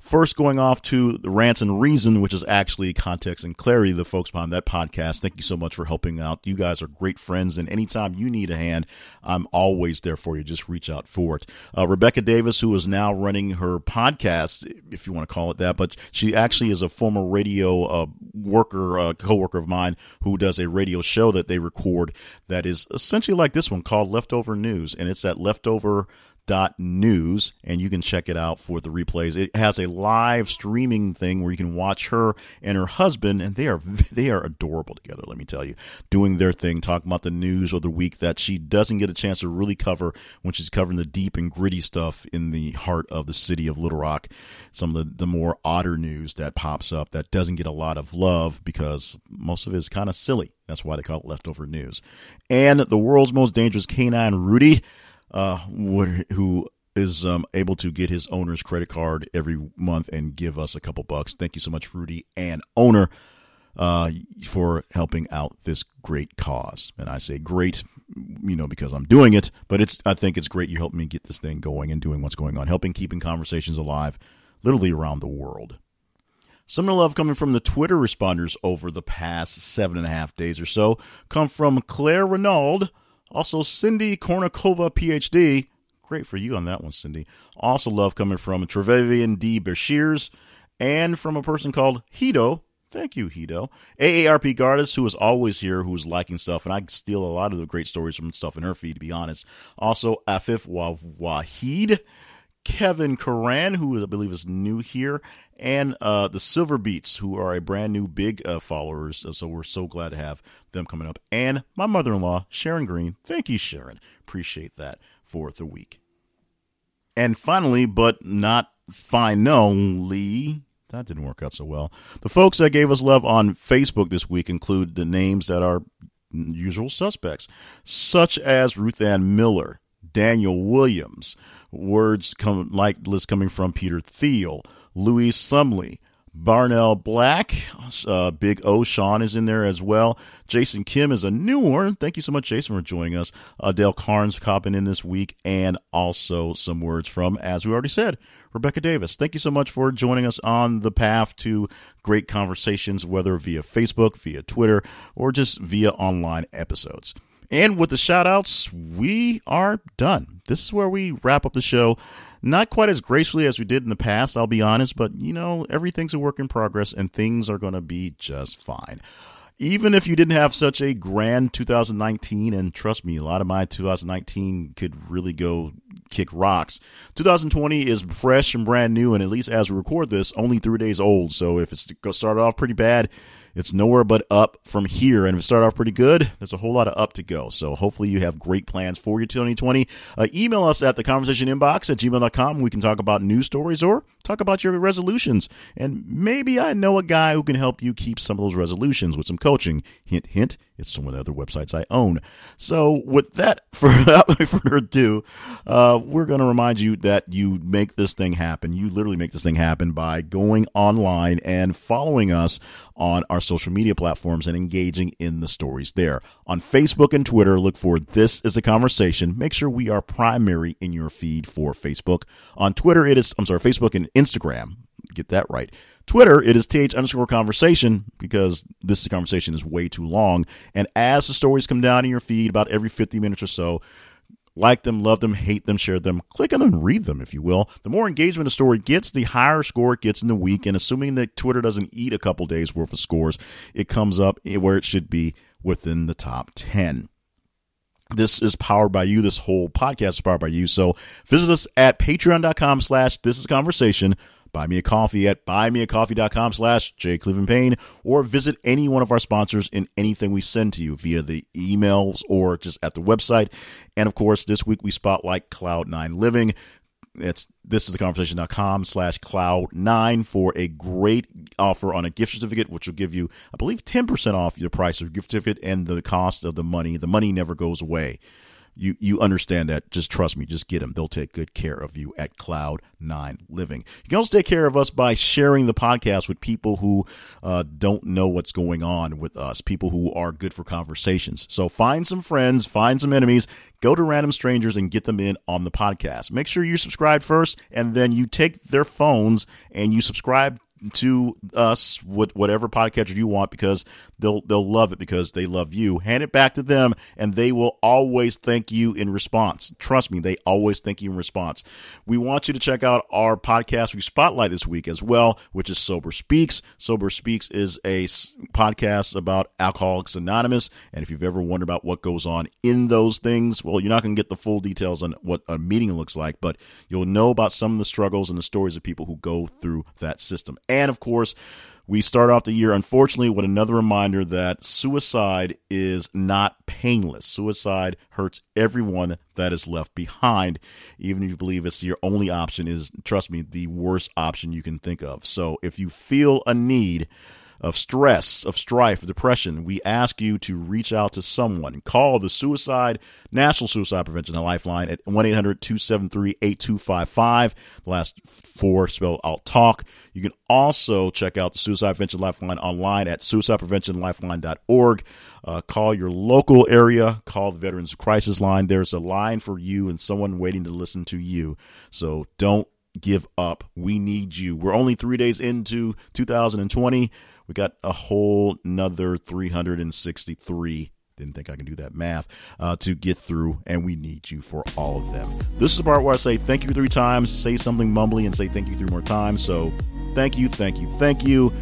First, going off to the rants and reason, which is actually context and clarity, the folks behind that podcast. Thank you so much for helping out. You guys are great friends, and anytime you need a hand, I'm always there for you. Just reach out for it. Uh, Rebecca Davis, who is now running her podcast, if you want to call it that, but she actually is a former radio uh, worker, uh, co-worker of mine, who does a radio show that they record that is essentially like this one called Leftover News, and it's at leftover dot news and you can check it out for the replays. It has a live streaming thing where you can watch her and her husband and they are they are adorable together let me tell you. Doing their thing talking about the news of the week that she doesn't get a chance to really cover when she's covering the deep and gritty stuff in the heart of the city of little rock. Some of the, the more odder news that pops up that doesn't get a lot of love because most of it is kind of silly. That's why they call it leftover news. And the world's most dangerous canine rudy uh, who is um, able to get his owner's credit card every month and give us a couple bucks. Thank you so much, Rudy and owner, uh, for helping out this great cause. And I say great, you know, because I'm doing it, but it's I think it's great you helped me get this thing going and doing what's going on, helping keeping conversations alive, literally around the world. Some of the love coming from the Twitter responders over the past seven and a half days or so come from Claire Renaud also, Cindy Kornikova, PhD. Great for you on that one, Cindy. Also, love coming from Trevelyan D. Bashirs and from a person called Hito Thank you, Hito. AARP Gardis, who is always here, who's liking stuff, and I steal a lot of the great stories from stuff in her feed, to be honest. Also, Afif Wahid, Kevin Karan, who I believe is new here, and uh, the Silver Beats, who are a brand new big uh, followers. So we're so glad to have them coming up. And my mother in law, Sharon Green. Thank you, Sharon. Appreciate that for the week. And finally, but not finally, that didn't work out so well. The folks that gave us love on Facebook this week include the names that are usual suspects, such as Ruth Ann Miller, Daniel Williams, words come like list coming from Peter Thiel, Louise Sumley, Barnell Black, uh, Big O Sean is in there as well. Jason Kim is a new one. Thank you so much, Jason, for joining us. Adele Carnes copping in this week, and also some words from, as we already said, Rebecca Davis. Thank you so much for joining us on the path to great conversations, whether via Facebook, via Twitter, or just via online episodes. And with the shout outs, we are done. This is where we wrap up the show. Not quite as gracefully as we did in the past, I'll be honest, but you know, everything's a work in progress and things are going to be just fine. Even if you didn't have such a grand 2019, and trust me, a lot of my 2019 could really go kick rocks. 2020 is fresh and brand new, and at least as we record this, only three days old. So if it's started off pretty bad, it's nowhere but up from here. And if it started off pretty good, there's a whole lot of up to go. So hopefully you have great plans for your 2020. Uh, email us at the conversation inbox at gmail.com. We can talk about news stories or talk about your resolutions. And maybe I know a guy who can help you keep some of those resolutions with some coaching. Hint, hint. It's some of the other websites I own. So, with that, without further ado, uh, we're going to remind you that you make this thing happen. You literally make this thing happen by going online and following us on our social media platforms and engaging in the stories there. On Facebook and Twitter, look for This is a Conversation. Make sure we are primary in your feed for Facebook. On Twitter, it is, I'm sorry, Facebook and Instagram. Get that right. Twitter, it is th underscore conversation because this conversation is way too long. And as the stories come down in your feed about every 50 minutes or so, like them, love them, hate them, share them, click on them, read them, if you will. The more engagement a story gets, the higher score it gets in the week. And assuming that Twitter doesn't eat a couple days worth of scores, it comes up where it should be within the top 10. This is powered by you. This whole podcast is powered by you. So visit us at patreon.com slash this is conversation Buy me a coffee at buymeacoffee.com slash jclevelandpayne or visit any one of our sponsors in anything we send to you via the emails or just at the website. And of course, this week we spotlight Cloud9 Living. It's this is the conversation.com slash cloud nine for a great offer on a gift certificate, which will give you, I believe, 10% off your price of gift certificate and the cost of the money. The money never goes away you you understand that. Just trust me. Just get them. They'll take good care of you at Cloud Nine Living. You can also take care of us by sharing the podcast with people who uh, don't know what's going on with us. People who are good for conversations. So find some friends, find some enemies, go to random strangers and get them in on the podcast. Make sure you subscribe first, and then you take their phones and you subscribe to us with whatever podcatcher you want because they'll they'll love it because they love you. Hand it back to them and they will always thank you in response. Trust me, they always thank you in response. We want you to check out our podcast we spotlight this week as well, which is Sober Speaks. Sober Speaks is a podcast about Alcoholics Anonymous, and if you've ever wondered about what goes on in those things, well, you're not going to get the full details on what a meeting looks like, but you'll know about some of the struggles and the stories of people who go through that system. And of course, we start off the year, unfortunately, with another reminder that suicide is not painless. Suicide hurts everyone that is left behind. Even if you believe it's your only option, is trust me, the worst option you can think of. So if you feel a need, of stress, of strife, depression, we ask you to reach out to someone. Call the Suicide National Suicide Prevention Lifeline at 1 800 273 8255. The last four spell out talk. You can also check out the Suicide Prevention Lifeline online at suicidepreventionlifeline.org. Uh, call your local area, call the Veterans Crisis Line. There's a line for you and someone waiting to listen to you. So don't give up. We need you. We're only three days into 2020. We got a whole another 363 didn't think I can do that math uh, to get through, and we need you for all of them. This is the part where I say thank you three times, say something mumbly, and say thank you three more times. So, thank you, thank you, thank you.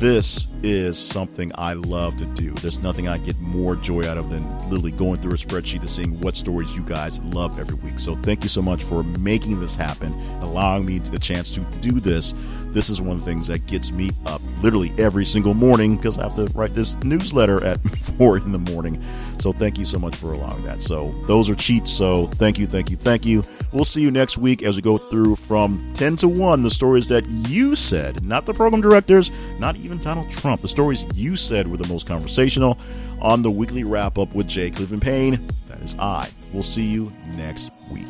This is something I love to do. There's nothing I get more joy out of than literally going through a spreadsheet and seeing what stories you guys love every week. So thank you so much for making this happen, allowing me the chance to do this. This is one of the things that gets me up literally every single morning because I have to write this newsletter at four in the morning. So thank you so much for allowing that. So those are cheats. So thank you, thank you, thank you. We'll see you next week as we go through from 10 to 1 the stories that you said, not the program directors, not even Donald Trump. The stories you said were the most conversational on the weekly wrap up with Jay Cleveland Payne. That is I. We'll see you next week.